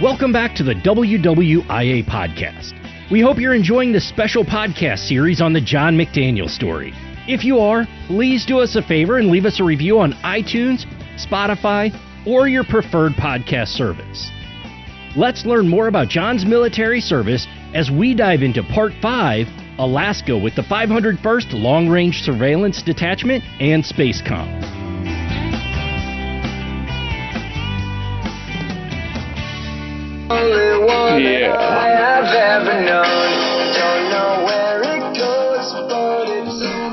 Welcome back to the WWIA podcast. We hope you're enjoying this special podcast series on the John McDaniel story. If you are, please do us a favor and leave us a review on iTunes, Spotify, or your preferred podcast service. Let's learn more about John's military service as we dive into Part 5 Alaska with the 501st Long Range Surveillance Detachment and SpaceCom.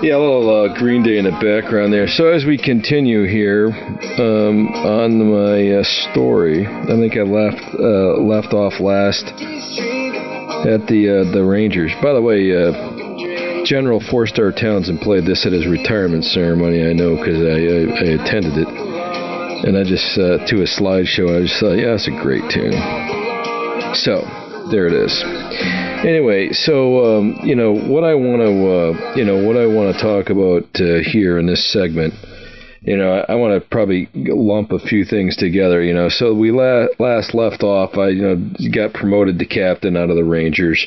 Yeah, a little uh, Green Day in the background there. So as we continue here um, on my uh, story, I think I left uh, left off last at the uh, the Rangers. By the way, uh, General Four Star Townsend played this at his retirement ceremony. I know because I, I, I, attended it, and I just uh, to a slideshow. I just thought, yeah, that's a great tune. So there it is. Anyway, so um, you know what I want to uh, you know what I want to talk about uh, here in this segment. You know, I, I want to probably lump a few things together. You know, so we la- last left off. I you know got promoted to captain out of the Rangers.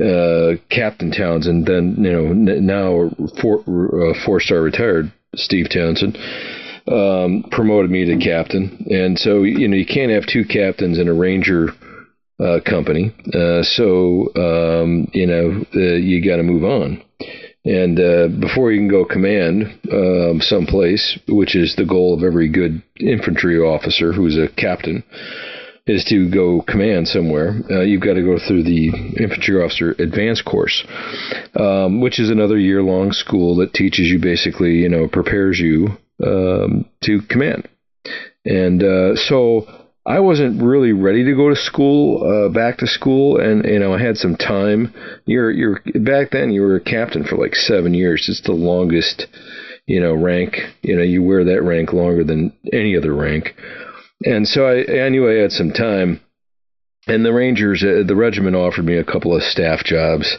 Uh, Captain Townsend, then you know now four uh, four star retired Steve Townsend. Um, promoted me to captain, and so you know you can't have two captains in a Ranger uh, company. Uh, so um, you know uh, you got to move on, and uh, before you can go command um, someplace, which is the goal of every good infantry officer who's a captain, is to go command somewhere. Uh, you've got to go through the infantry officer advanced course, um, which is another year long school that teaches you basically, you know, prepares you um, to command. And uh, so I wasn't really ready to go to school, uh, back to school, and you know I had some time. You're you're back then you were a captain for like seven years. It's the longest, you know, rank. You know, you wear that rank longer than any other rank. And so I, I knew I had some time. And the Rangers, uh, the regiment offered me a couple of staff jobs.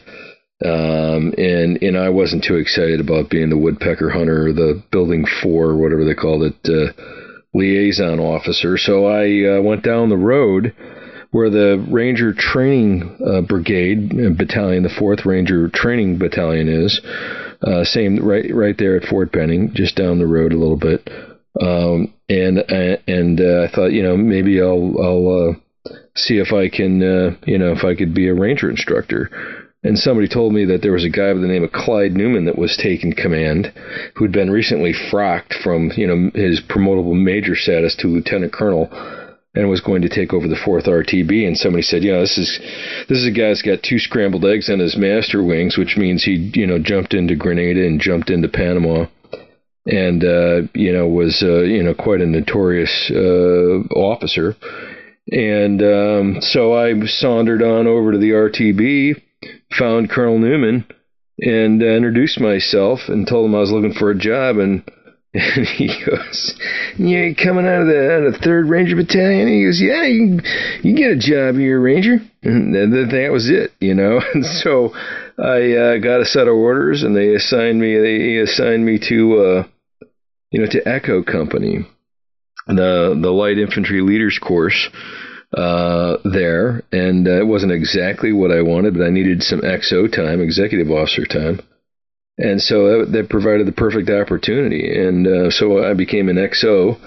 Um, and and I wasn't too excited about being the woodpecker hunter, or the building four, whatever they called it. Uh, liaison officer. So I uh, went down the road where the Ranger Training uh, Brigade uh, Battalion, the Fourth Ranger Training Battalion, is. Uh, same right right there at Fort Benning, just down the road a little bit. Um, and uh, and uh, I thought, you know, maybe I'll I'll see if I can, you know, if I could be a Ranger instructor and somebody told me that there was a guy by the name of Clyde Newman that was taking command, who'd been recently frocked from you know his promotable major status to lieutenant colonel, and was going to take over the fourth RTB. And somebody said, know, this is this is a guy that's got two scrambled eggs on his master wings, which means he you know jumped into Grenada and jumped into Panama. And uh, you know was uh, you know quite a notorious uh, officer, and um, so I sauntered on over to the RTB, found Colonel Newman and uh, introduced myself and told him I was looking for a job and and he goes, "You're coming out of the, out of Third Ranger Battalion?" he goes, "Yeah, you you get a job here, Ranger." And that, that was it, you know. And so I uh, got a set of orders, and they assigned me they assigned me to uh, you know to Echo Company, the the light infantry leaders course uh, there, and uh, it wasn't exactly what I wanted, but I needed some XO time, executive officer time, and so that, that provided the perfect opportunity, and uh, so I became an XO.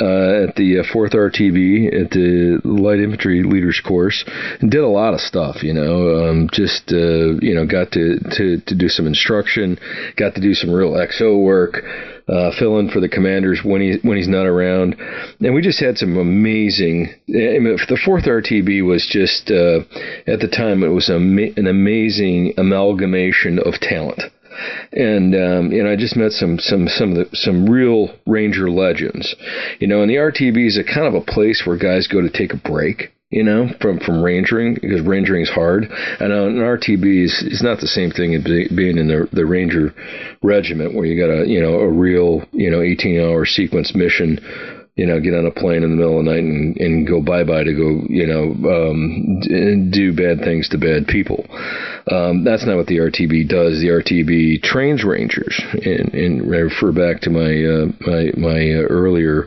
Uh, at the uh, fourth RTB at the light infantry leaders course, and did a lot of stuff. You know, um, just uh, you know, got to, to to do some instruction, got to do some real XO work uh, fill in for the commanders when he when he's not around, and we just had some amazing. I mean, the fourth RTB was just uh, at the time it was an amazing amalgamation of talent and um, know I just met some some some of the, some real Ranger legends, you know, and the RTB is a kind of a place where guys go to take a break you know, from from rangering because rangering is hard. And an RTB is, is not the same thing as being in the the ranger regiment where you got a you know a real you know 18 hour sequence mission you know, get on a plane in the middle of the night and, and go bye bye to go, you know, um, do bad things to bad people. Um, that's not what the RTB does. The RTB trains rangers, and, and I refer back to my uh, my my uh, earlier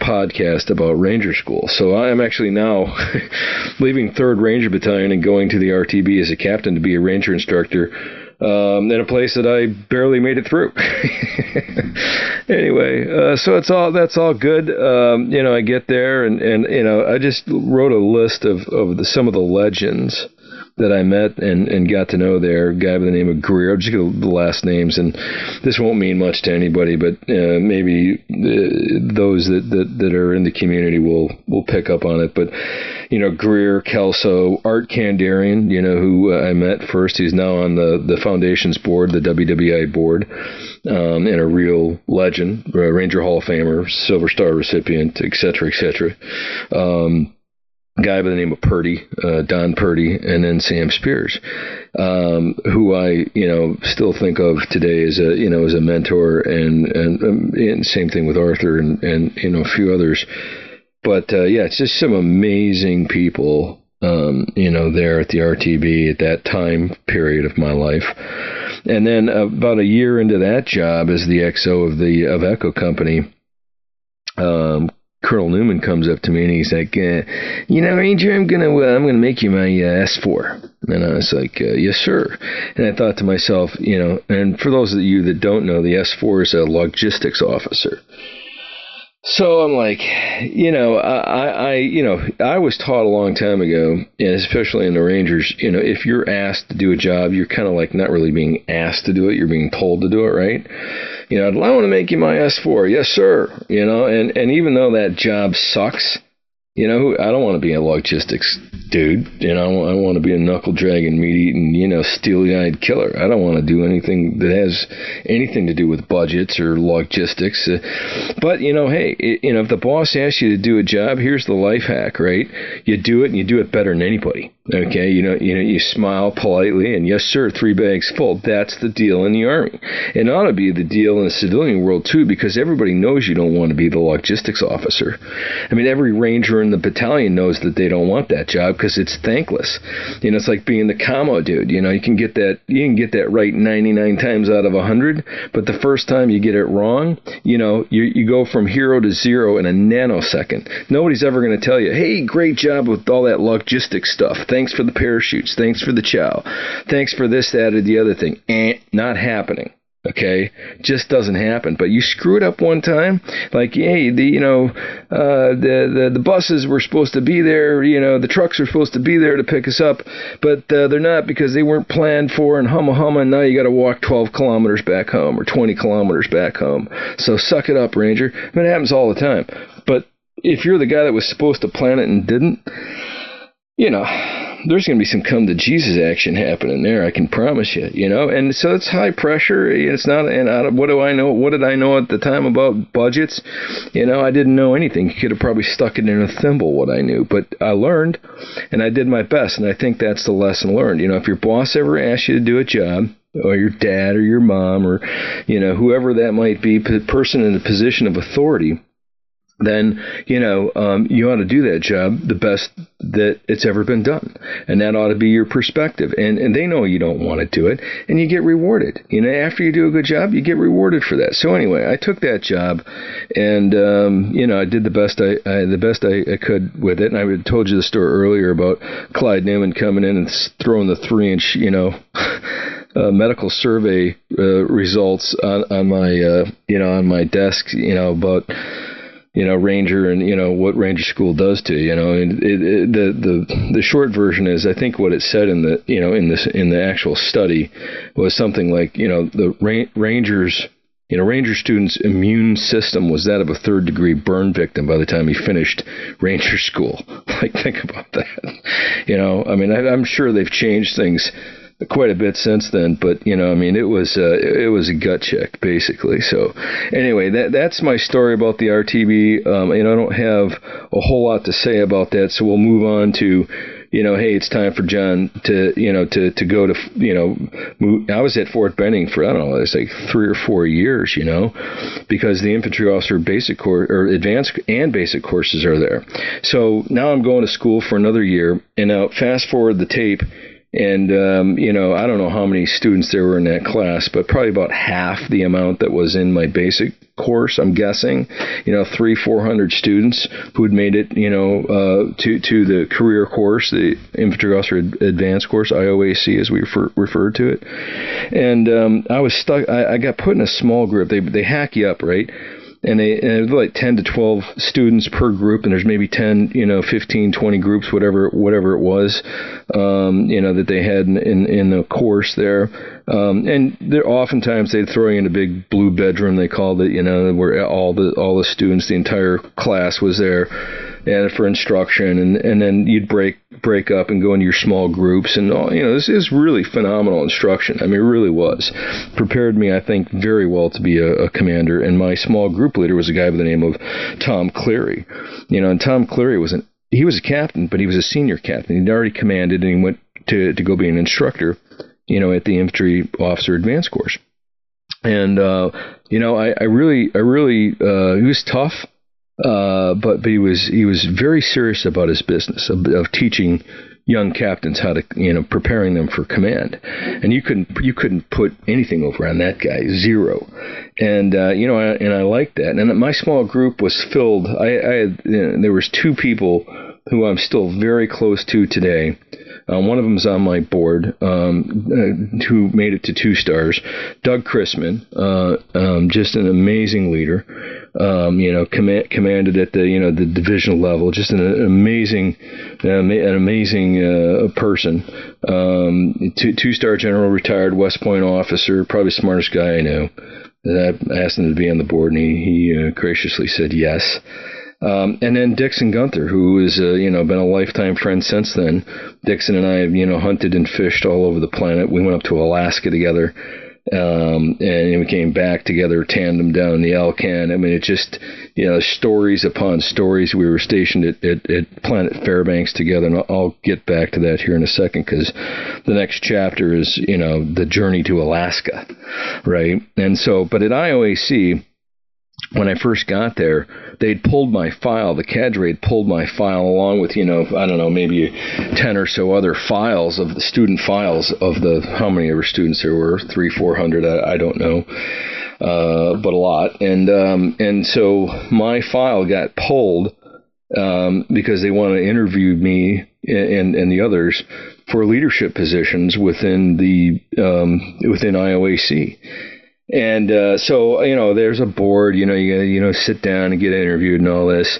podcast about Ranger School. So I am actually now leaving 3rd Ranger Battalion and going to the RTB as a captain to be a Ranger instructor um, in a place that I barely made it through. anyway, uh, so it's all that's all good. Um, you know, I get there and and you know I just wrote a list of of the, some of the legends that I met and, and got to know there, guy by the name of Greer. I'm just going the last names, and this won't mean much to anybody, but uh, maybe uh, those that, that, that are in the community will will pick up on it. But you know, Greer, Kelso, Art Kandarian, you know, who uh, I met first. He's now on the, the foundation's board, the WWIA board, um, and a real legend, Ranger Hall of Famer, Silver Star recipient, et cetera, et cetera. Um, guy by the name of Purdy, uh, Don Purdy, and then Sam Spears, um, who I you know still think of today as a you know as a mentor, and and, um, and same thing with Arthur and and you know a few others. But uh, yeah, it's just some amazing people, um, you know, there at the RTB at that time period of my life. And then about a year into that job as the XO of the of Echo Company, um, Colonel Newman comes up to me and he's like, uh, "You know, Ranger, I'm gonna uh, I'm gonna make you my uh, S4." And I was like, uh, "Yes, sir." And I thought to myself, you know, and for those of you that don't know, the S4 is a logistics officer. So I'm like, you know, I, I, you know, I was taught a long time ago, and especially in the Rangers, you know, if you're asked to do a job, you're kind of like not really being asked to do it, you're being told to do it, right? You know, I want to make you my S4, yes, sir. You know, and and even though that job sucks, you know, I don't want to be a logistics dude. You know, I want to be a knuckle dragging, meat eating, you know, steely eyed killer. I don't want to do anything that has anything to do with budgets or logistics. Uh, but you know, hey, it, you know, if the boss asks you to do a job, here's the life hack, right? You do it, and you do it better than anybody. Okay, you know, you know, you smile politely, and yes, sir, three bags full. That's the deal in the army. It ought to be the deal in the civilian world too, because everybody knows you don't want to be the logistics officer. I mean, every ranger in the battalion knows that they don't want that job because it's thankless. You know, it's like being the camo dude. You know, you can get that you can get that right 99 times out of 100, but the first time you get it wrong, you know, you you go from hero to zero in a nanosecond. Nobody's ever going to tell you, "Hey, great job with all that logistics stuff." Thanks for the parachutes. Thanks for the chow. Thanks for this, that, or the other thing. Eh, not happening. Okay, just doesn't happen. But you screw it up one time, like hey, the you know, uh, the the the buses were supposed to be there. You know, the trucks were supposed to be there to pick us up, but uh, they're not because they weren't planned for. And humma humma, and now you got to walk 12 kilometers back home or 20 kilometers back home. So suck it up, Ranger. I mean, it happens all the time. But if you're the guy that was supposed to plan it and didn't, you know, there's going to be some come to Jesus action happening there. I can promise you. You know, and so it's high pressure. It's not. And I, what do I know? What did I know at the time about budgets? You know, I didn't know anything. You could have probably stuck it in a thimble what I knew, but I learned, and I did my best. And I think that's the lesson learned. You know, if your boss ever asks you to do a job, or your dad or your mom or you know whoever that might be person in a position of authority then you know um, you ought to do that job the best that it's ever been done, and that ought to be your perspective. And and they know you don't want to do it, and you get rewarded. You know, after you do a good job, you get rewarded for that. So anyway, I took that job, and um, you know I did the best I, I the best I, I could with it. And I told you the story earlier about Clyde Newman coming in and throwing the three inch you know. Uh, medical survey uh, results on, on my uh, you know on my desk you know about you know ranger and you know what ranger school does to you, you know and it, it, the the the short version is I think what it said in the you know in this in the actual study was something like you know the ra- rangers you know, Ranger student's immune system was that of a third degree burn victim by the time he finished Ranger school. Like, think about that. You know, I mean, I, I'm sure they've changed things quite a bit since then. But you know, I mean, it was uh, it was a gut check basically. So anyway, that that's my story about the RTB. Um, and I don't have a whole lot to say about that. So we'll move on to you know, hey, it's time for John to, you know, to, to go to, you know, move. I was at Fort Benning for, I don't know, it's like three or four years, you know, because the infantry officer basic course or advanced and basic courses are there. So now I'm going to school for another year. And now fast forward the tape and, um, you know, I don't know how many students there were in that class, but probably about half the amount that was in my basic course. I'm guessing, you know, three, four hundred students who had made it, you know, uh, to to the career course, the infantry officer advanced course, IOAC as we refer, referred to it. And um, I was stuck. I, I got put in a small group. They they hack you up, right? And they and like 10 to 12 students per group and there's maybe 10 you know 15 20 groups whatever whatever it was um, you know that they had in in, in the course there. Um, and they're oftentimes they'd throw you in a big blue bedroom they called it you know where all the all the students the entire class was there and for instruction, and and then you'd break break up and go into your small groups, and all, you know this is really phenomenal instruction. I mean, it really was prepared me, I think, very well to be a, a commander. And my small group leader was a guy by the name of Tom Cleary. You know, and Tom Cleary was an he was a captain, but he was a senior captain. He'd already commanded, and he went to to go be an instructor. You know, at the infantry officer advanced course. And uh, you know, I, I really, I really, uh, he was tough uh, but but he was he was very serious about his business of, of teaching young captains how to you know preparing them for command. And you couldn't you couldn't put anything over on that guy zero. And uh, you know I, and I liked that. And my small group was filled I, I had you know, there was two people who I'm still very close to today um, one of them is on my board, um, uh, who made it to two stars. Doug Crissman, uh, um, just an amazing leader. Um, you know, command, commanded at the you know the divisional level. Just an, amazing, an amazing uh, person. Um, two, two star general, retired West Point officer, probably smartest guy I know. I asked him to be on the board, and he, he uh, graciously said yes. Um, and then Dixon Gunther, who has uh, you know been a lifetime friend since then. Dixon and I have you know hunted and fished all over the planet. We went up to Alaska together, um, and we came back together, tandem down the Alcan. I mean, it just you know stories upon stories. We were stationed at, at, at Planet Fairbanks together, and I'll, I'll get back to that here in a second because the next chapter is you know the journey to Alaska, right? And so, but at IOAC when I first got there, they'd pulled my file. The cadre had pulled my file along with, you know, I don't know, maybe 10 or so other files of the student files of the, how many ever students there were, three, 400, I, I don't know, uh, but a lot. And, um, and so my file got pulled um, because they wanted to interview me and, and the others for leadership positions within the um, within IOAC. And uh, so, you know, there's a board, you know, you you know, sit down and get interviewed and all this.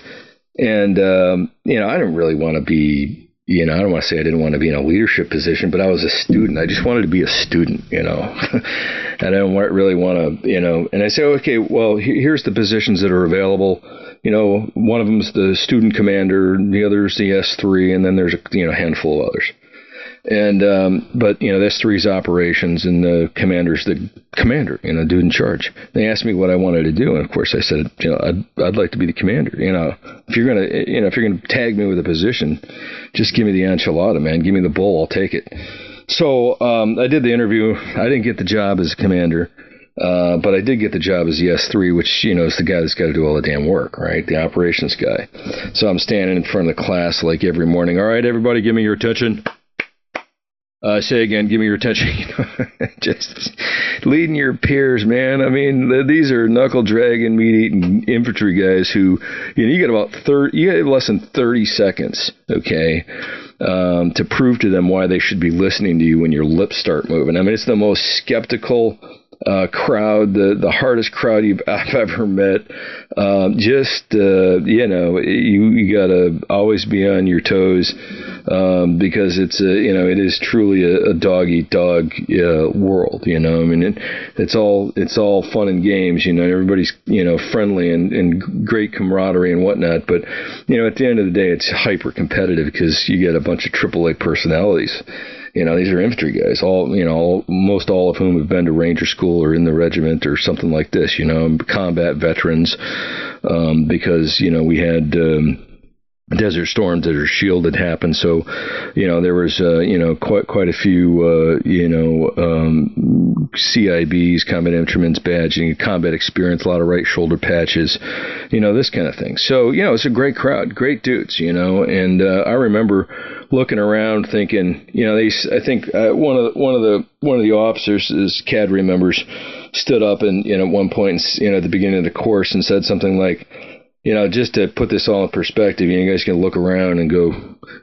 And, um, you know, I didn't really want to be, you know, I don't want to say I didn't want to be in a leadership position, but I was a student. I just wanted to be a student, you know. and I don't really want to, you know, and I say, okay, well, here's the positions that are available. You know, one of them's the student commander, the other's the S3, and then there's a, you know, handful of others. And um, but you know, that's three's operations, and the commander's the commander, you know, dude in charge. They asked me what I wanted to do, and of course I said, you know, I'd, I'd like to be the commander. You know, if you're gonna, you know, if you're gonna tag me with a position, just give me the enchilada, man. Give me the bowl, I'll take it. So um, I did the interview. I didn't get the job as commander. Uh, but I did get the job as the S3, which, you know, is the guy that's got to do all the damn work, right? The operations guy. So I'm standing in front of the class like every morning. All right, everybody, give me your attention. Uh, say again, give me your attention. just leading your peers, man. I mean, these are knuckle dragging, meat eating infantry guys who, you know, you get about thirty, you get less than thirty seconds, okay, um, to prove to them why they should be listening to you when your lips start moving. I mean, it's the most skeptical uh, crowd, the the hardest crowd you've I've ever met. Um, just uh, you know, you you gotta always be on your toes um, because it's a you know it is truly a, a dog eat dog uh, world. You know, I mean it, it's all it's all fun and games. You know, everybody's you know friendly and, and great camaraderie and whatnot. But you know, at the end of the day, it's hyper competitive because you get a bunch of AAA personalities you know, these are infantry guys, all you know, most all of whom have been to Ranger School or in the regiment or something like this. You know, combat veterans, um, because you know we had. Um, Desert Storm, Desert Shield had happened. So, you know, there was, uh, you know, quite quite a few, uh, you know, um, CIBs, combat infantryman's badging, combat experience, a lot of right shoulder patches, you know, this kind of thing. So, you know, it's a great crowd, great dudes, you know, and uh, I remember looking around thinking, you know, they, I think uh, one of the, one of the one of the officers, is cadre members stood up and you know at one point you know at the beginning of the course and said something like you know, just to put this all in perspective, you, guys can look around and go,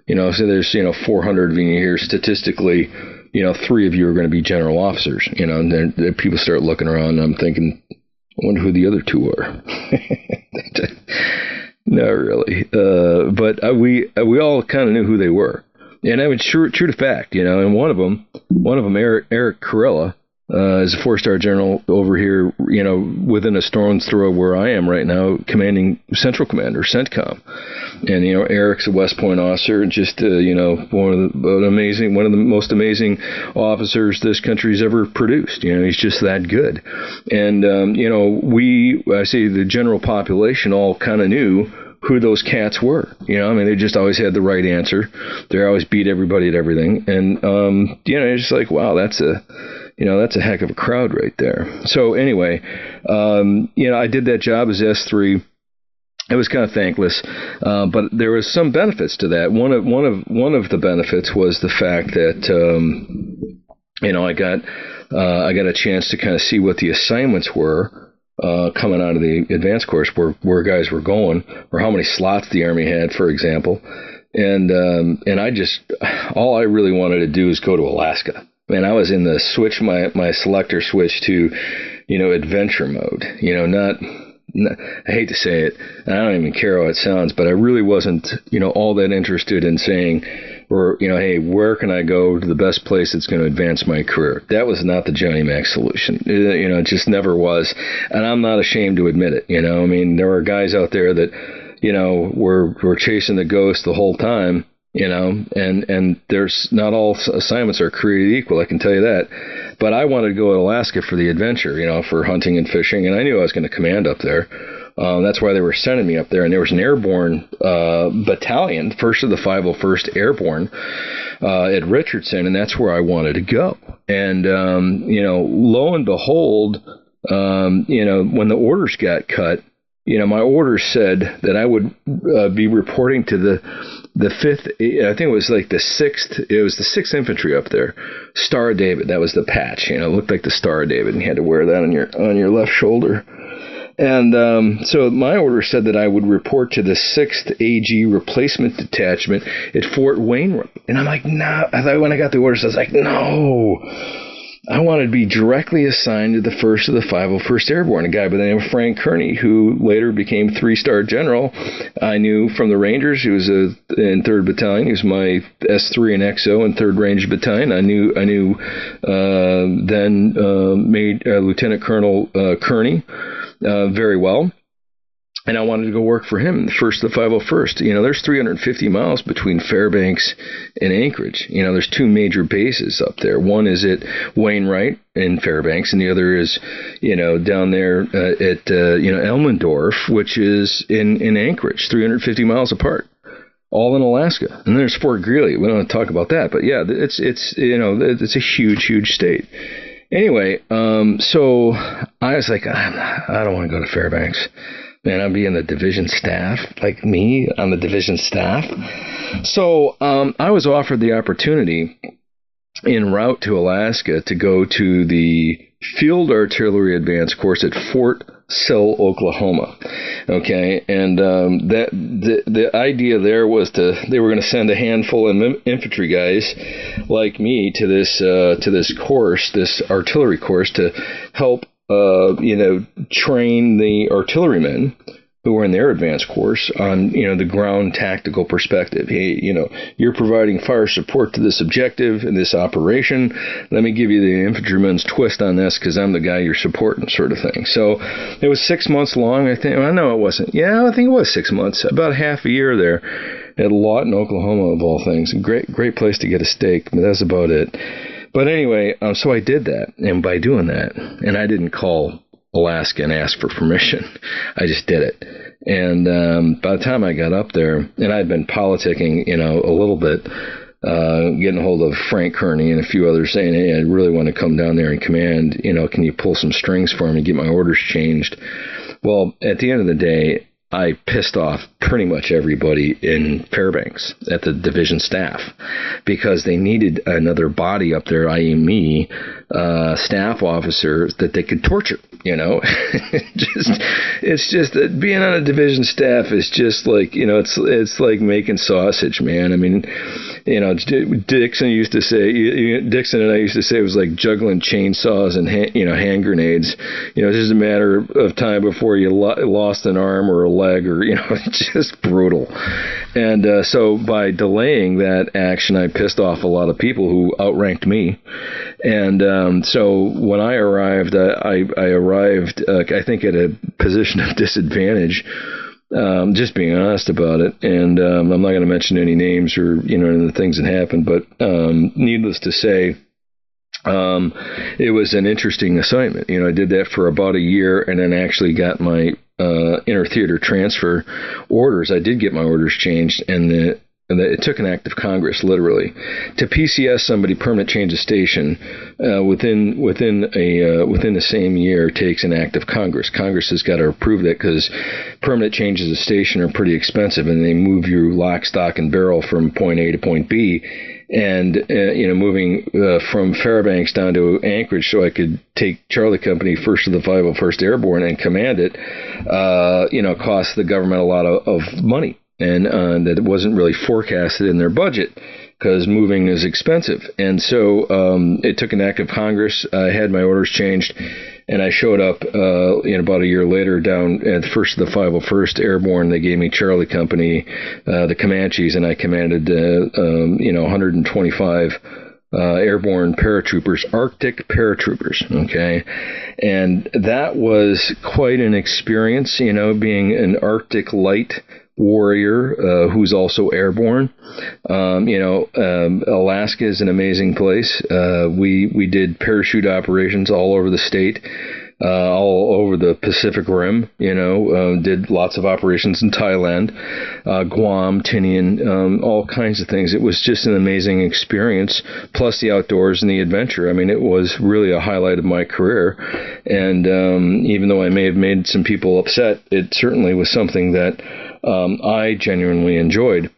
you know, so there's, you know, 400 of you here statistically, you know, three of you are going to be general officers, you know, and then, then people start looking around and I'm thinking, I wonder who the other two are. Not really. Uh, but uh, we, uh, we all kind of knew who they were. And I mean, true, true to fact, you know, and one of them, one of them, Eric, Eric Kurilla, uh, as a four-star general over here, you know, within a stone's throw where I am right now, commanding Central Command or CENTCOM. And you know, Eric's a West Point officer, just uh, you know, one of the amazing, one of the most amazing officers this country's ever produced. You know, he's just that good. And um, you know, we, I say, the general population all kind of knew who those cats were. You know, I mean, they just always had the right answer. They always beat everybody at everything, and um, you know, it's like, wow, that's a you know, that's a heck of a crowd right there. So anyway, um, you know, I did that job as S3 it was kind of thankless, uh, but there was some benefits to that. One of one of one of the benefits was the fact that um, you know I got uh, I got a chance to kind of see what the assignments were uh, coming out of the advanced course, where where guys were going, or how many slots the army had, for example. And um, and I just all I really wanted to do is go to Alaska man, I was in the switch my my selector switch to, you know, adventure mode. You know, not, not I hate to say it, I don't even care how it sounds, but I really wasn't, you know, all that interested in saying or you know, hey, where can I go to the best place that's going to advance my career? That was not the Johnny Mac solution. It, you know, it just never was, and I'm not ashamed to admit it. You know, I mean, there are guys out there that, you know, were were chasing the ghost the whole time you know, and and there's not all assignments are created equal. I can tell you that. But I wanted to go to Alaska for the adventure, you know, for hunting and fishing, and I knew I was going to command up there. Um, that's why they were sending me up there, and there was an airborne uh, battalion, first of the 501st Airborne, uh, at Richardson, and that's where I wanted to go. And um, you know, lo and behold, um, you know, when the orders got cut, you know, my orders said that I would uh, be reporting to the the fifth, I think it was like the sixth, it was the sixth infantry up there. Star of David, that was the patch. You know, looked like the Star of David, and you had to wear that on your on your left shoulder. And um, so my order said that I would report to the sixth AG replacement detachment at Fort Wainwright. And I'm like. Nah. I thought when I got the orders, I was like, no. I wanted to be directly assigned to the first of the 501st Airborne, a guy by the name of Frank Kearney, who later became three-star general. I knew from the Rangers. He was a, in Third Battalion. He was my S3 and XO in Third Ranger Battalion. I knew I knew uh, then uh, made uh, Lieutenant Colonel uh, Kearney uh, very well and I wanted to go work for him, first the 501st. You know, there's 350 miles between Fairbanks and Anchorage. You know, there's two major bases up there. One is at Wainwright in Fairbanks, and the other is, you know, down there uh, at uh, you know Elmendorf, which is in in Anchorage, 350 miles apart. All in Alaska, and there's Fort Greely. We don't want to talk about that, but yeah, it's it's you know it's a huge, huge state. Anyway, um, so I was like, I don't want to go to Fairbanks and I'm being the division staff, like me on the division staff. So um, I was offered the opportunity en route to Alaska to go to the Field Artillery Advanced course at Fort Sill, Oklahoma. Okay, and um, that the the idea there was to they were going to send a handful of infantry guys like me to this uh, to this course, this artillery course, to help uh, you know, train the artillerymen who are in their advanced course on, you know, the ground tactical perspective. Hey, you know, you're providing fire support to this objective and this operation. Let me give you the infantryman's twist on this because I'm the guy you're supporting, sort of thing. So it was six months long. I think. I know it wasn't. Yeah, I think it was six months. About half a year there at Lawton, Oklahoma, of all things. Great, great place to get a steak, but that's about it. But anyway, um, so I did that, and by doing that, and I didn't call Alaska and ask for permission. I just did it. And um, by the time I got up there, and I'd been politicking, you know, a little bit, uh, getting a hold of Frank Kearney and a few others saying, hey, I really want to come down there and command. You know, can you pull some strings for me, and get my orders changed? Well, at the end of the day, I pissed off pretty much everybody in Fairbanks at the division staff because they needed another body up there, i.e., me, uh, staff officer that they could torture. You know, just it's just that being on a division staff is just like you know it's it's like making sausage, man. I mean, you know, Dixon used to say Dixon and I used to say it was like juggling chainsaws and you know hand grenades. You know, it's just a matter of time before you lo- lost an arm or a leg or you know, just brutal. And uh, so by delaying that action, I pissed off a lot of people who outranked me. And um, so when I arrived, I, I arrived, uh, I think, at a position of disadvantage. Um, just being honest about it, and um, I'm not going to mention any names or you know the things that happened, but um, needless to say, um, it was an interesting assignment. You know, I did that for about a year, and then actually got my uh, inter theater transfer orders. I did get my orders changed, and the and it took an act of Congress, literally, to PCS somebody permanent change of station uh, within within a uh, within the same year takes an act of Congress. Congress has got to approve that because permanent changes of station are pretty expensive, and they move you lock, stock, and barrel from point A to point B. And uh, you know, moving uh, from Fairbanks down to Anchorage, so I could take Charlie Company first of the 501st Airborne and command it, uh, you know, cost the government a lot of, of money and uh, that it wasn't really forecasted in their budget because moving is expensive. And so um, it took an act of Congress. I had my orders changed, and I showed up uh, in about a year later down at first of the 501st Airborne. They gave me Charlie Company, uh, the Comanches, and I commanded uh, um, you know 125. Uh, airborne paratroopers, Arctic paratroopers. Okay, and that was quite an experience. You know, being an Arctic light warrior uh, who's also airborne. Um, you know, um, Alaska is an amazing place. Uh, we we did parachute operations all over the state. Uh, all over the Pacific Rim, you know, uh, did lots of operations in Thailand, uh, Guam, Tinian, um, all kinds of things. It was just an amazing experience, plus the outdoors and the adventure. I mean, it was really a highlight of my career. And um, even though I may have made some people upset, it certainly was something that um, I genuinely enjoyed.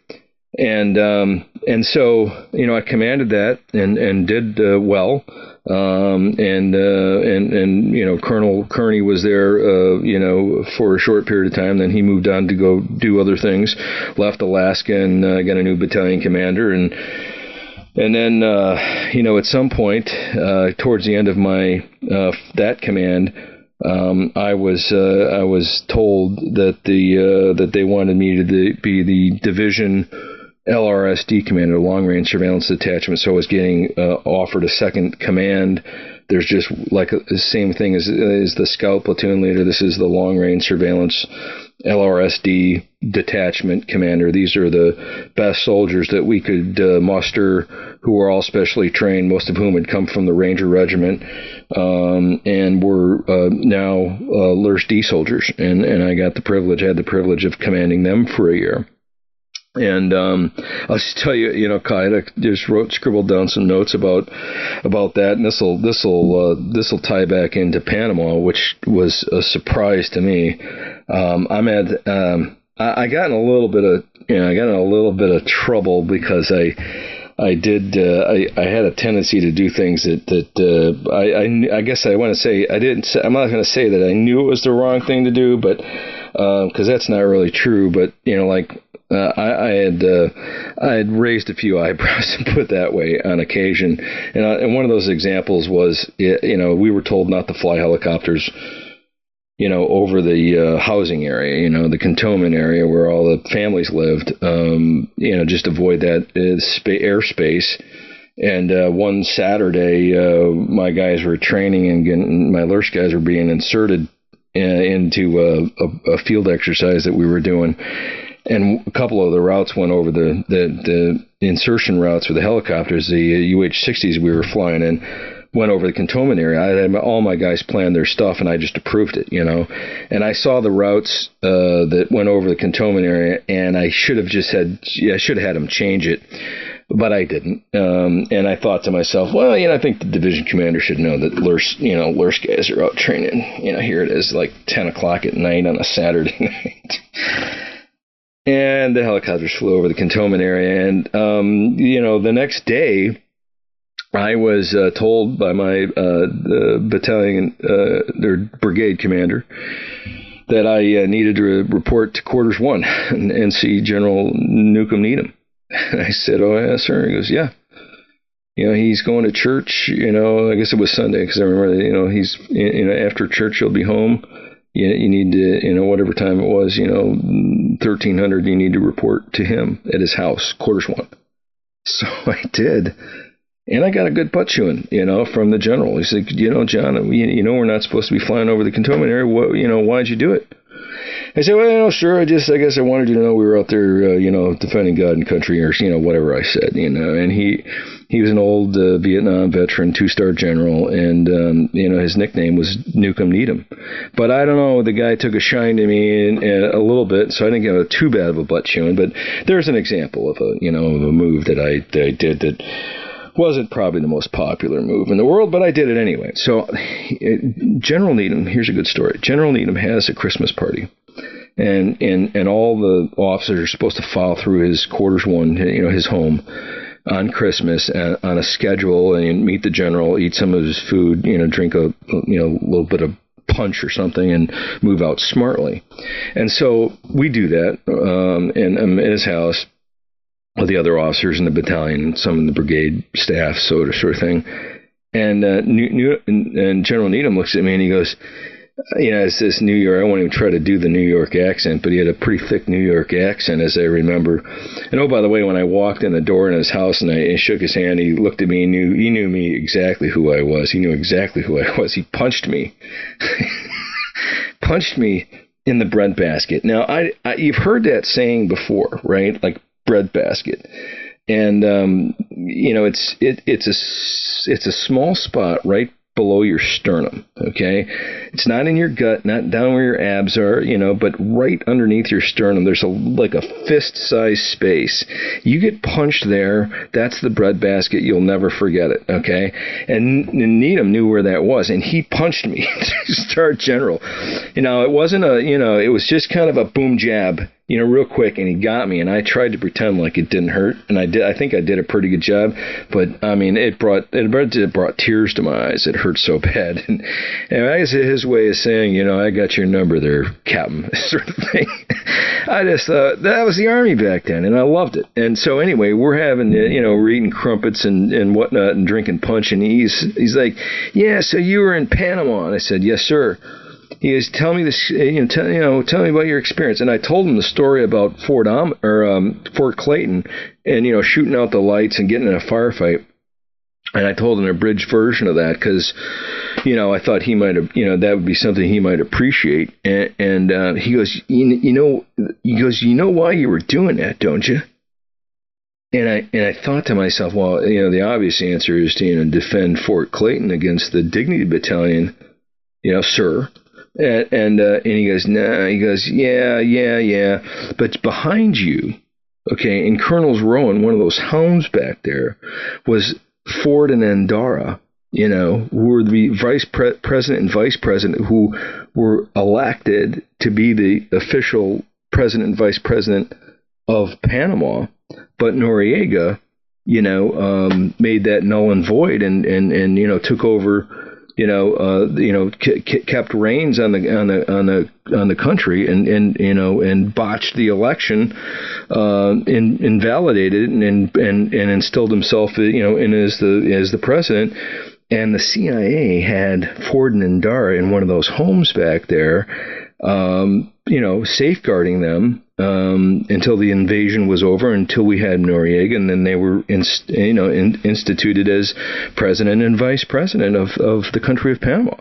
And um, and so you know I commanded that and and did uh, well. Um, and uh, and and you know Colonel Kearney was there uh, you know for a short period of time. Then he moved on to go do other things. Left Alaska and uh, got a new battalion commander and. And then, uh, you know, at some point, uh, towards the end of my that command, um, I was uh, I was told that the uh, that they wanted me to be the division LRSD commander, long range surveillance detachment. So I was getting uh, offered a second command. There's just like the same thing as, as the scout platoon leader. This is the long range surveillance LRSD detachment commander. These are the best soldiers that we could uh, muster who were all specially trained, most of whom had come from the Ranger Regiment um, and were uh, now uh, LRSD soldiers. And, and I got the privilege, I had the privilege of commanding them for a year. And um, I'll just tell you, you know, Kai, I just wrote, scribbled down some notes about about that, and this will this will uh, this will tie back into Panama, which was a surprise to me. Um, I'm at um, I, I got in a little bit of you know I got in a little bit of trouble because I I did. Uh, I I had a tendency to do things that that uh, I, I I guess I want to say I didn't. Say, I'm not going to say that I knew it was the wrong thing to do, but because uh, that's not really true. But you know, like uh, I, I had uh, I had raised a few eyebrows and put that way on occasion, and, uh, and one of those examples was you know we were told not to fly helicopters, you know, over the uh, housing area, you know, the cantonment area where all the families lived, um, you know, just avoid that uh, spa- airspace. And uh, one Saturday, uh, my guys were training and getting, my LRST guys were being inserted uh, into a, a, a field exercise that we were doing and a couple of the routes went over the the, the insertion routes for the helicopters. The UH-60s we were flying in went over the cantonment area. I had all my guys plan their stuff, and I just approved it, you know. And I saw the routes uh, that went over the cantonment area, and I should have just had, I should have had them change it. but I didn't. Um, and I thought to myself, well, you know, I think the division commander should know that Lurse, you know, Lurse guys are out training. You know, here it is, like 10 o'clock at night on a Saturday night. and the helicopters flew over the cantonment area. And, um, you know, the next day, I was uh, told by my uh, battalion, uh, their brigade commander, that I uh, needed to report to quarters one and, and see General Newcomb Needham. I said, "Oh, yes, sir." He goes, "Yeah." You know, he's going to church. You know, I guess it was Sunday because I remember. You know, he's you know after church he'll be home. You, you need to you know whatever time it was. You know, thirteen hundred. You need to report to him at his house, quarters one. So I did. And I got a good butt chewing, you know, from the general. He said, you know, John, you know, we're not supposed to be flying over the cantonment area. What, you know, why'd you do it? I said, well, you know, sure. I just, I guess I wanted you to know we were out there, uh, you know, defending God and country, or you know, whatever I said, you know. And he, he was an old uh, Vietnam veteran, two-star general, and um, you know, his nickname was Newcomb Needham. But I don't know, the guy took a shine to me in, in a little bit, so I didn't get a, too bad of a butt chewing. But there's an example of a, you know, of a move that I, that I did that wasn't probably the most popular move in the world, but I did it anyway. So, General Needham, here's a good story. General Needham has a Christmas party. And, and and all the officers are supposed to file through his quarters one, you know, his home on Christmas uh, on a schedule and meet the general, eat some of his food, you know, drink a you know little bit of punch or something and move out smartly. And so we do that um, in, in his house the other officers in the battalion, some in the brigade staff, sort of of thing. And, uh, New, New, and General Needham looks at me and he goes, you know, it's this New York. I won't even try to do the New York accent, but he had a pretty thick New York accent, as I remember. And oh, by the way, when I walked in the door in his house and I and shook his hand, he looked at me and knew he knew me exactly who I was. He knew exactly who I was. He punched me, punched me in the bread basket. Now, I, I you've heard that saying before, right? Like breadbasket. And um, you know, it's it, it's a it's a small spot right below your sternum. Okay, it's not in your gut, not down where your abs are, you know, but right underneath your sternum. There's a like a fist-sized space. You get punched there. That's the breadbasket. You'll never forget it. Okay, and, and Needham knew where that was, and he punched me, Star General. You know, it wasn't a you know, it was just kind of a boom jab you know, real quick, and he got me, and I tried to pretend like it didn't hurt, and I did. I think I did a pretty good job, but I mean, it brought it brought, it brought tears to my eyes. It hurt so bad, and, and I guess his way of saying, you know, I got your number there, Captain, sort of thing. I just thought that was the army back then, and I loved it. And so anyway, we're having, uh, you know, we're eating crumpets and and whatnot, and drinking punch, and he's he's like, yeah, so you were in Panama, and I said, yes, sir he goes, "Tell me this, you know, tell, you know, tell me about your experience." And I told him the story about Fort Om or um, Fort Clayton, and you know, shooting out the lights and getting in a firefight. And I told him a bridge version of that because, you know, I thought he might have, you know, that would be something he might appreciate. And, and uh, he goes, you, you know, he goes, you know why you were doing that, don't you? And I and I thought to myself, well, you know, the obvious answer is to you know defend Fort Clayton against the Dignity Battalion, you know, sir. And and, uh, and he goes, nah. He goes, yeah, yeah, yeah. But behind you, okay, in Colonel's Row, in one of those homes back there, was Ford and Endara. You know, who were the vice pre- president and vice president who were elected to be the official president and vice president of Panama, but Noriega, you know, um, made that null and void and and and you know took over you know, uh, you know, k- kept reins on the on the on the on the country and and you know and botched the election, uh, in, invalidated and, and and and instilled himself, you know, in as the as the president. And the CIA had Ford and Endara in one of those homes back there, um, you know, safeguarding them um, until the invasion was over, until we had Noriega, and then they were, inst- you know, in- instituted as president and vice president of, of the country of Panama.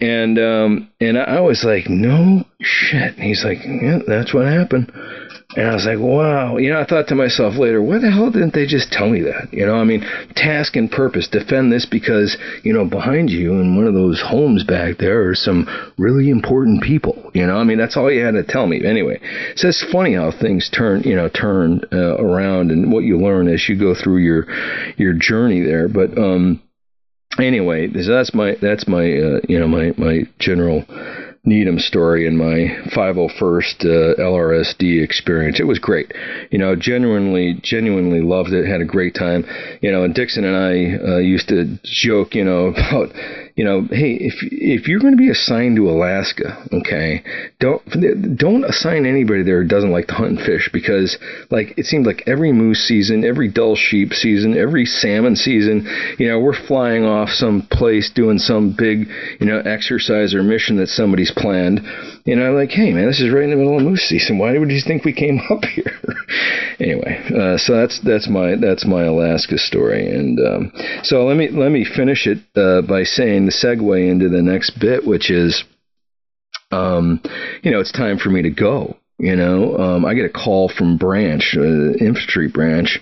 And um, and I was like, no shit. And he's like, yeah, that's what happened. And I was like, wow. You know, I thought to myself later, why the hell didn't they just tell me that? You know, I mean, task and purpose, defend this because, you know, behind you in one of those homes back there are some really important people. You know, I mean, that's all you had to tell me. Anyway, so it's funny how things turn, you know, turn uh, around and what you learn as you go through your your journey there. But um, anyway, that's my that's my uh, you know my my general Needham story and my 501st uh, LRSD experience. It was great. You know, genuinely, genuinely loved it. Had a great time. You know, and Dixon and I uh, used to joke, you know, about you know, hey, if if you're going to be assigned to Alaska, okay, don't don't assign anybody there who doesn't like to hunt and fish because like it seems like every moose season, every Dall sheep season, every salmon season, you know, we're flying off some place doing some big, you know, exercise or mission that somebody's planned. You know, like, hey man, this is right in the middle of moose season. Why would you think we came up here? anyway, uh, so that's that's my that's my Alaska story, and um, so let me let me finish it uh, by saying the segue into the next bit, which is, um, you know, it's time for me to go. You know, um, I get a call from branch, uh, infantry branch.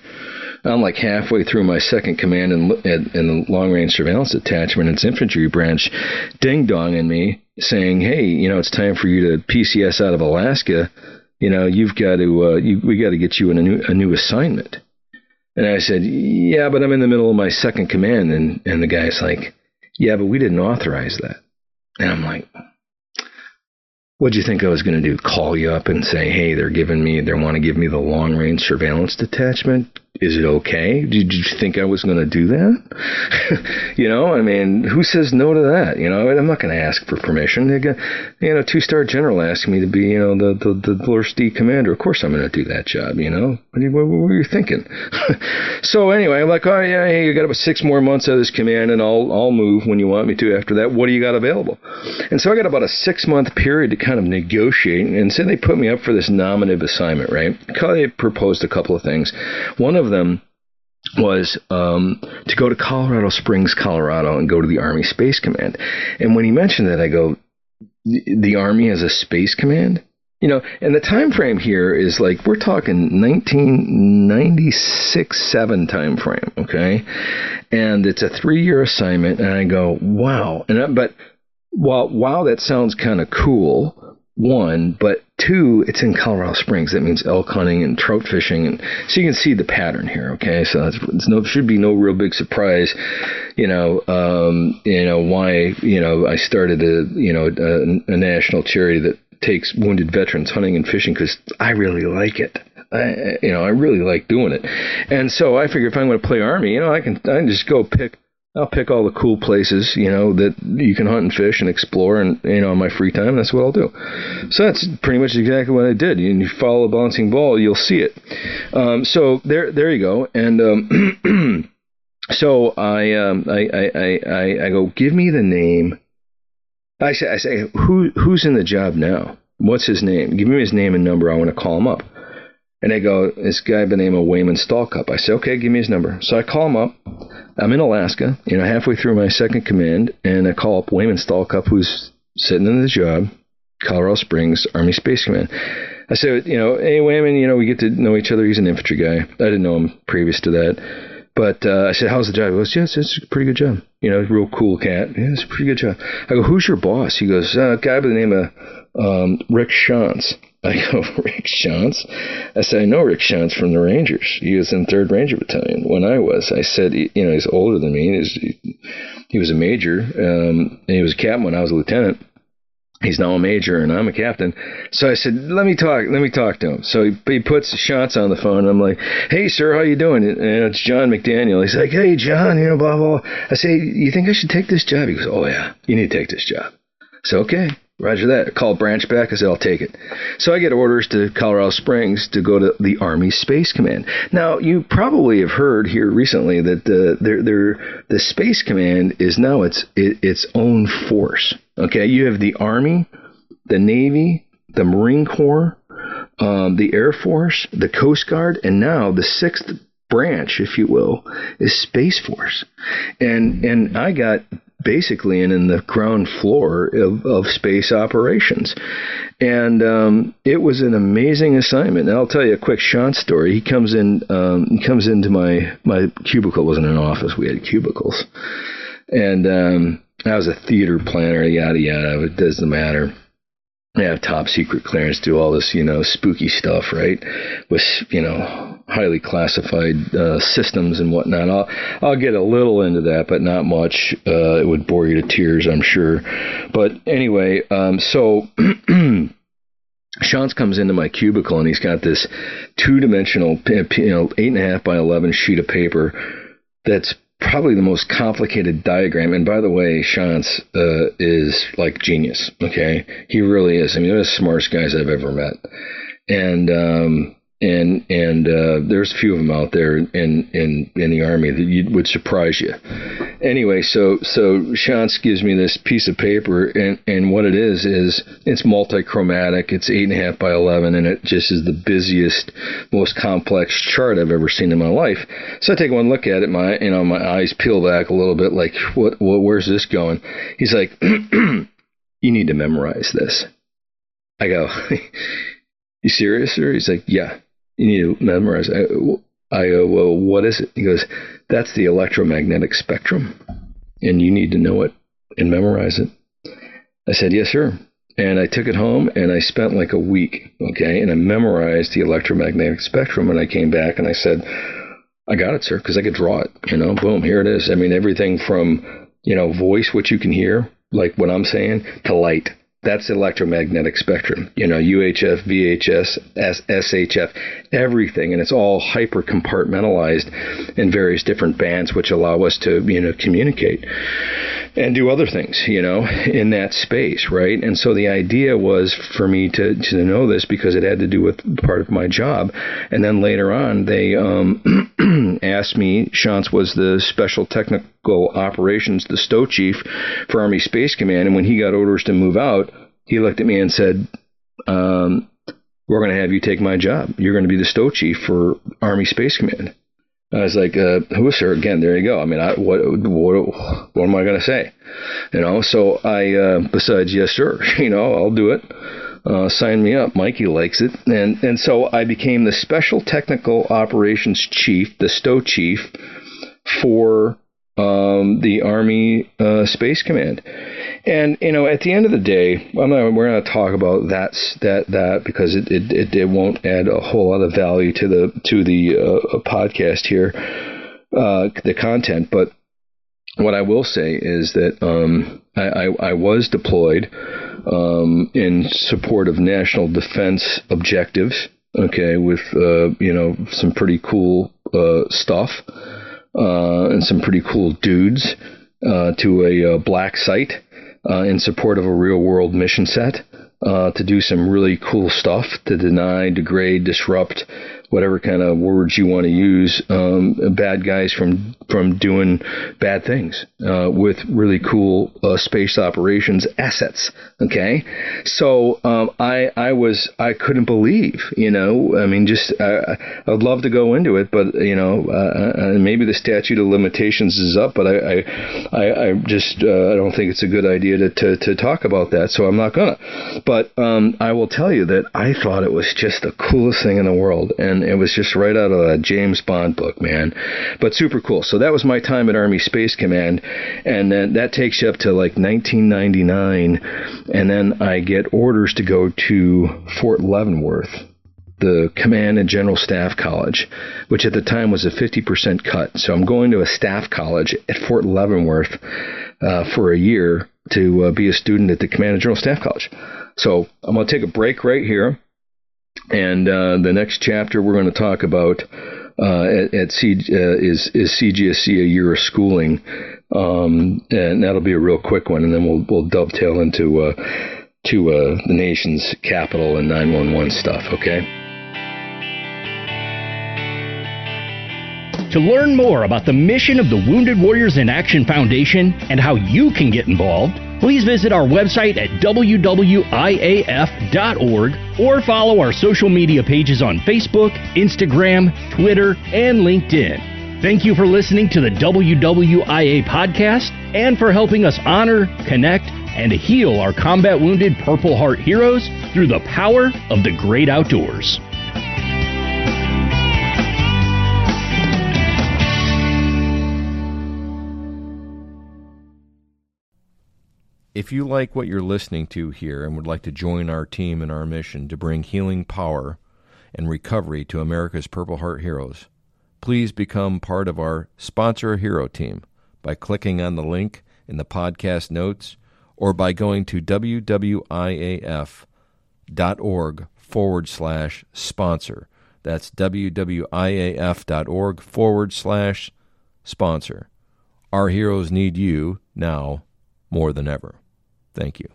I'm like halfway through my second command in, in, in the long range surveillance detachment. It's infantry branch ding dong donging me saying, "Hey, you know, it's time for you to PCS out of Alaska. You know, you've got to uh, you, we got to get you in a new a new assignment." And I said, "Yeah, but I'm in the middle of my second command." And and the guy's like, yeah, but we didn't authorize that. And I'm like, What'd you think I was going to do? Call you up and say, hey, they're giving me, they want to give me the long range surveillance detachment? Is it okay? Did you think I was going to do that? you know, I mean, who says no to that? You know, I'm not going to ask for permission. Got, you know, two star general asking me to be, you know, the the, the LRSD commander. Of course, I'm going to do that job. You know, what, what, what were you thinking? so anyway, I'm like, oh yeah, hey, you got about six more months of this command, and I'll I'll move when you want me to. After that, what do you got available? And so I got about a six month period to kind of negotiate, and so they put me up for this nominative assignment, right? They proposed a couple of things. One of them was um, to go to Colorado Springs, Colorado, and go to the Army Space Command. And when he mentioned that, I go, the Army has a space command. You know, and the time frame here is like we're talking 1996 7 time frame, okay? And it's a 3-year assignment and I go, "Wow." And I, but while wow that sounds kind of cool, one, but two, it's in Colorado Springs. That means elk hunting and trout fishing, and so you can see the pattern here. Okay, so it's no should be no real big surprise, you know, um, you know why you know I started a you know a, a national charity that takes wounded veterans hunting and fishing because I really like it. I, you know, I really like doing it, and so I figure if I'm going to play army, you know, I can I can just go pick I'll pick all the cool places, you know, that you can hunt and fish and explore, and you know, in my free time, that's what I'll do. So that's pretty much exactly what I did. And you follow a bouncing ball, you'll see it. Um, so there, there you go. And um, so I, um, I, I, I, I go, give me the name. I say, I say, who, who's in the job now? What's his name? Give me his name and number. I want to call him up. And they go, this guy by the name of Wayman Stallcup. I say, okay, give me his number. So I call him up. I'm in Alaska, you know, halfway through my second command, and I call up Wayman Stallcup, who's sitting in the job, Colorado Springs Army Space Command. I said, you know, hey Wayman, you know, we get to know each other. He's an infantry guy. I didn't know him previous to that. But uh, I said, how's the job? He goes, yes, it's a pretty good job. You know, real cool cat. Yeah, it's a pretty good job. I go, who's your boss? He goes, uh, a guy by the name of um, Rick Shantz. I go, Rick Shantz? I said, I know Rick Shantz from the Rangers. He was in 3rd Ranger Battalion when I was. I said, you know, he's older than me. He's, he he was a major, um, and he was a captain when I was a lieutenant. He's now a major and I'm a captain. So I said, let me talk, let me talk to him. So he, he puts Shantz on the phone. I'm like, hey, sir, how you doing? And it's John McDaniel. He's like, hey, John, you know, blah, blah. I say, you think I should take this job? He goes, oh, yeah, you need to take this job. So, okay. Roger that. Call Branch back. I said, I'll take it. So I get orders to Colorado Springs to go to the Army Space Command. Now, you probably have heard here recently that the, their, their, the Space Command is now its, it, its own force. Okay, you have the Army, the Navy, the Marine Corps, um, the Air Force, the Coast Guard, and now the sixth branch, if you will, is Space Force. And and I got basically in, in the ground floor of, of space operations. And um, it was an amazing assignment. And I'll tell you a quick Shantz story. He comes in, um, he comes into my my cubicle. Wasn't an office. We had cubicles, and um, I was a theater planner. Yada yada. It doesn't matter. I have top secret clearance, do all this, you know, spooky stuff, right? With, you know, highly classified uh, systems and whatnot. I'll, I'll get a little into that, but not much. Uh, it would bore you to tears, I'm sure. But anyway, um, so. Shantz comes into my cubicle and he's got this two-dimensional, you know, eight and a half by eleven sheet of paper that's probably the most complicated diagram. And by the way, Shantz uh, is like genius. Okay, he really is. I mean, one of the smartest guys I've ever met. And um, and and uh, there's a few of them out there in in in the army that you, would surprise you. Anyway, so so Shantz gives me this piece of paper, and and what it is is it's multi-chromatic. It's eight and a half by eleven, and it just is the busiest, most complex chart I've ever seen in my life. So I take one look at it, my you know my eyes peel back a little bit, like what what where's this going? He's like, you need to memorize this. I go. You serious, sir? He's like, yeah you need to memorize. Uh, I, I go, well, what is it? He goes, that's the electromagnetic spectrum, and you need to know it and memorize it. I said, yes, sir. And I took it home and I spent like a week, okay, and I memorized the electromagnetic spectrum. And I came back and I said, I got it, sir, because I could draw it. You know, boom, here it is. I mean, everything from, you know, voice, which you can hear, like what I'm saying, to light. That's electromagnetic spectrum. You know, UHF, VHF, SHF, everything, and it's all hyper compartmentalized in various different bands, which allow us to you know communicate and do other things, you know, in that space, right? And so the idea was for me to to know this because it had to do with part of my job. And then later on, they um, asked me. Shantz was the special technical operations, the STO chief for Army Space Command, and when he got orders to move out, he looked at me and said, um, "We're going to have you take my job. You're going to be the STO chief for Army Space Command." I was like, uh, "Who, sir?" Again, there you go. I mean, I, what, what, what am I going to say? You know. So I, uh, besides, yes, sir. You know, I'll do it. Uh, sign me up. Mikey likes it, and and so I became the special technical operations chief, the STO chief, for um, the Army uh, Space Command. And you know, at the end of the day, not, we're going to talk about that that that because it, it, it it won't add a whole lot of value to the to the uh, podcast here, uh, the content. But what I will say is that um, I, I, I, was deployed um, in support of national defense objectives. Okay, with uh, you know some pretty cool uh, stuff uh, and some pretty cool dudes uh, to a black site uh, in support of a real world mission set uh, to do some really cool stuff to deny, degrade, disrupt, whatever kind of words you want to use, um, bad guys from from doing bad things uh, with really cool uh, space operations assets. Okay, so um, I I was I couldn't believe, you know, I mean, just uh, I'd love to go into it, but you know, uh, maybe the statute of limitations is up, but I I, I, I just uh, I don't think it's a good idea to, to to talk about that, so I'm not gonna. But um, I will tell you that I thought it was just the coolest thing in the world, and it was just right out of a James Bond book, man. But super cool. So that was my time at Army Space Command, and then that takes you up to like 1999, and then I get orders to go to Fort Leavenworth the Command and General Staff College, which at the time was a 50% cut. So I'm going to a staff college at Fort Leavenworth uh, for a year to uh, be a student at the Command and General Staff College. So I'm going to take a break right here. And uh, the next chapter we're going to talk about uh, at, at C, uh, is is CGSC a year of schooling, um, and that'll be a real quick one, and then we'll we'll dovetail into uh, to uh, the nation's capital and 911 stuff. Okay. To learn more about the mission of the Wounded Warriors in Action Foundation and how you can get involved please visit our website at wwiaf.org or follow our social media pages on Facebook, Instagram, Twitter, and LinkedIn. Thank you for listening to the WWIA podcast and for helping us honor, connect, and heal our combat wounded Purple Heart heroes through the power of the great outdoors. If you like what you're listening to here and would like to join our team in our mission to bring healing power and recovery to America's Purple Heart heroes, please become part of our Sponsor a Hero team by clicking on the link in the podcast notes or by going to wwiaf.org forward slash sponsor. That's wwiaf.org forward slash sponsor. Our heroes need you now more than ever. Thank you.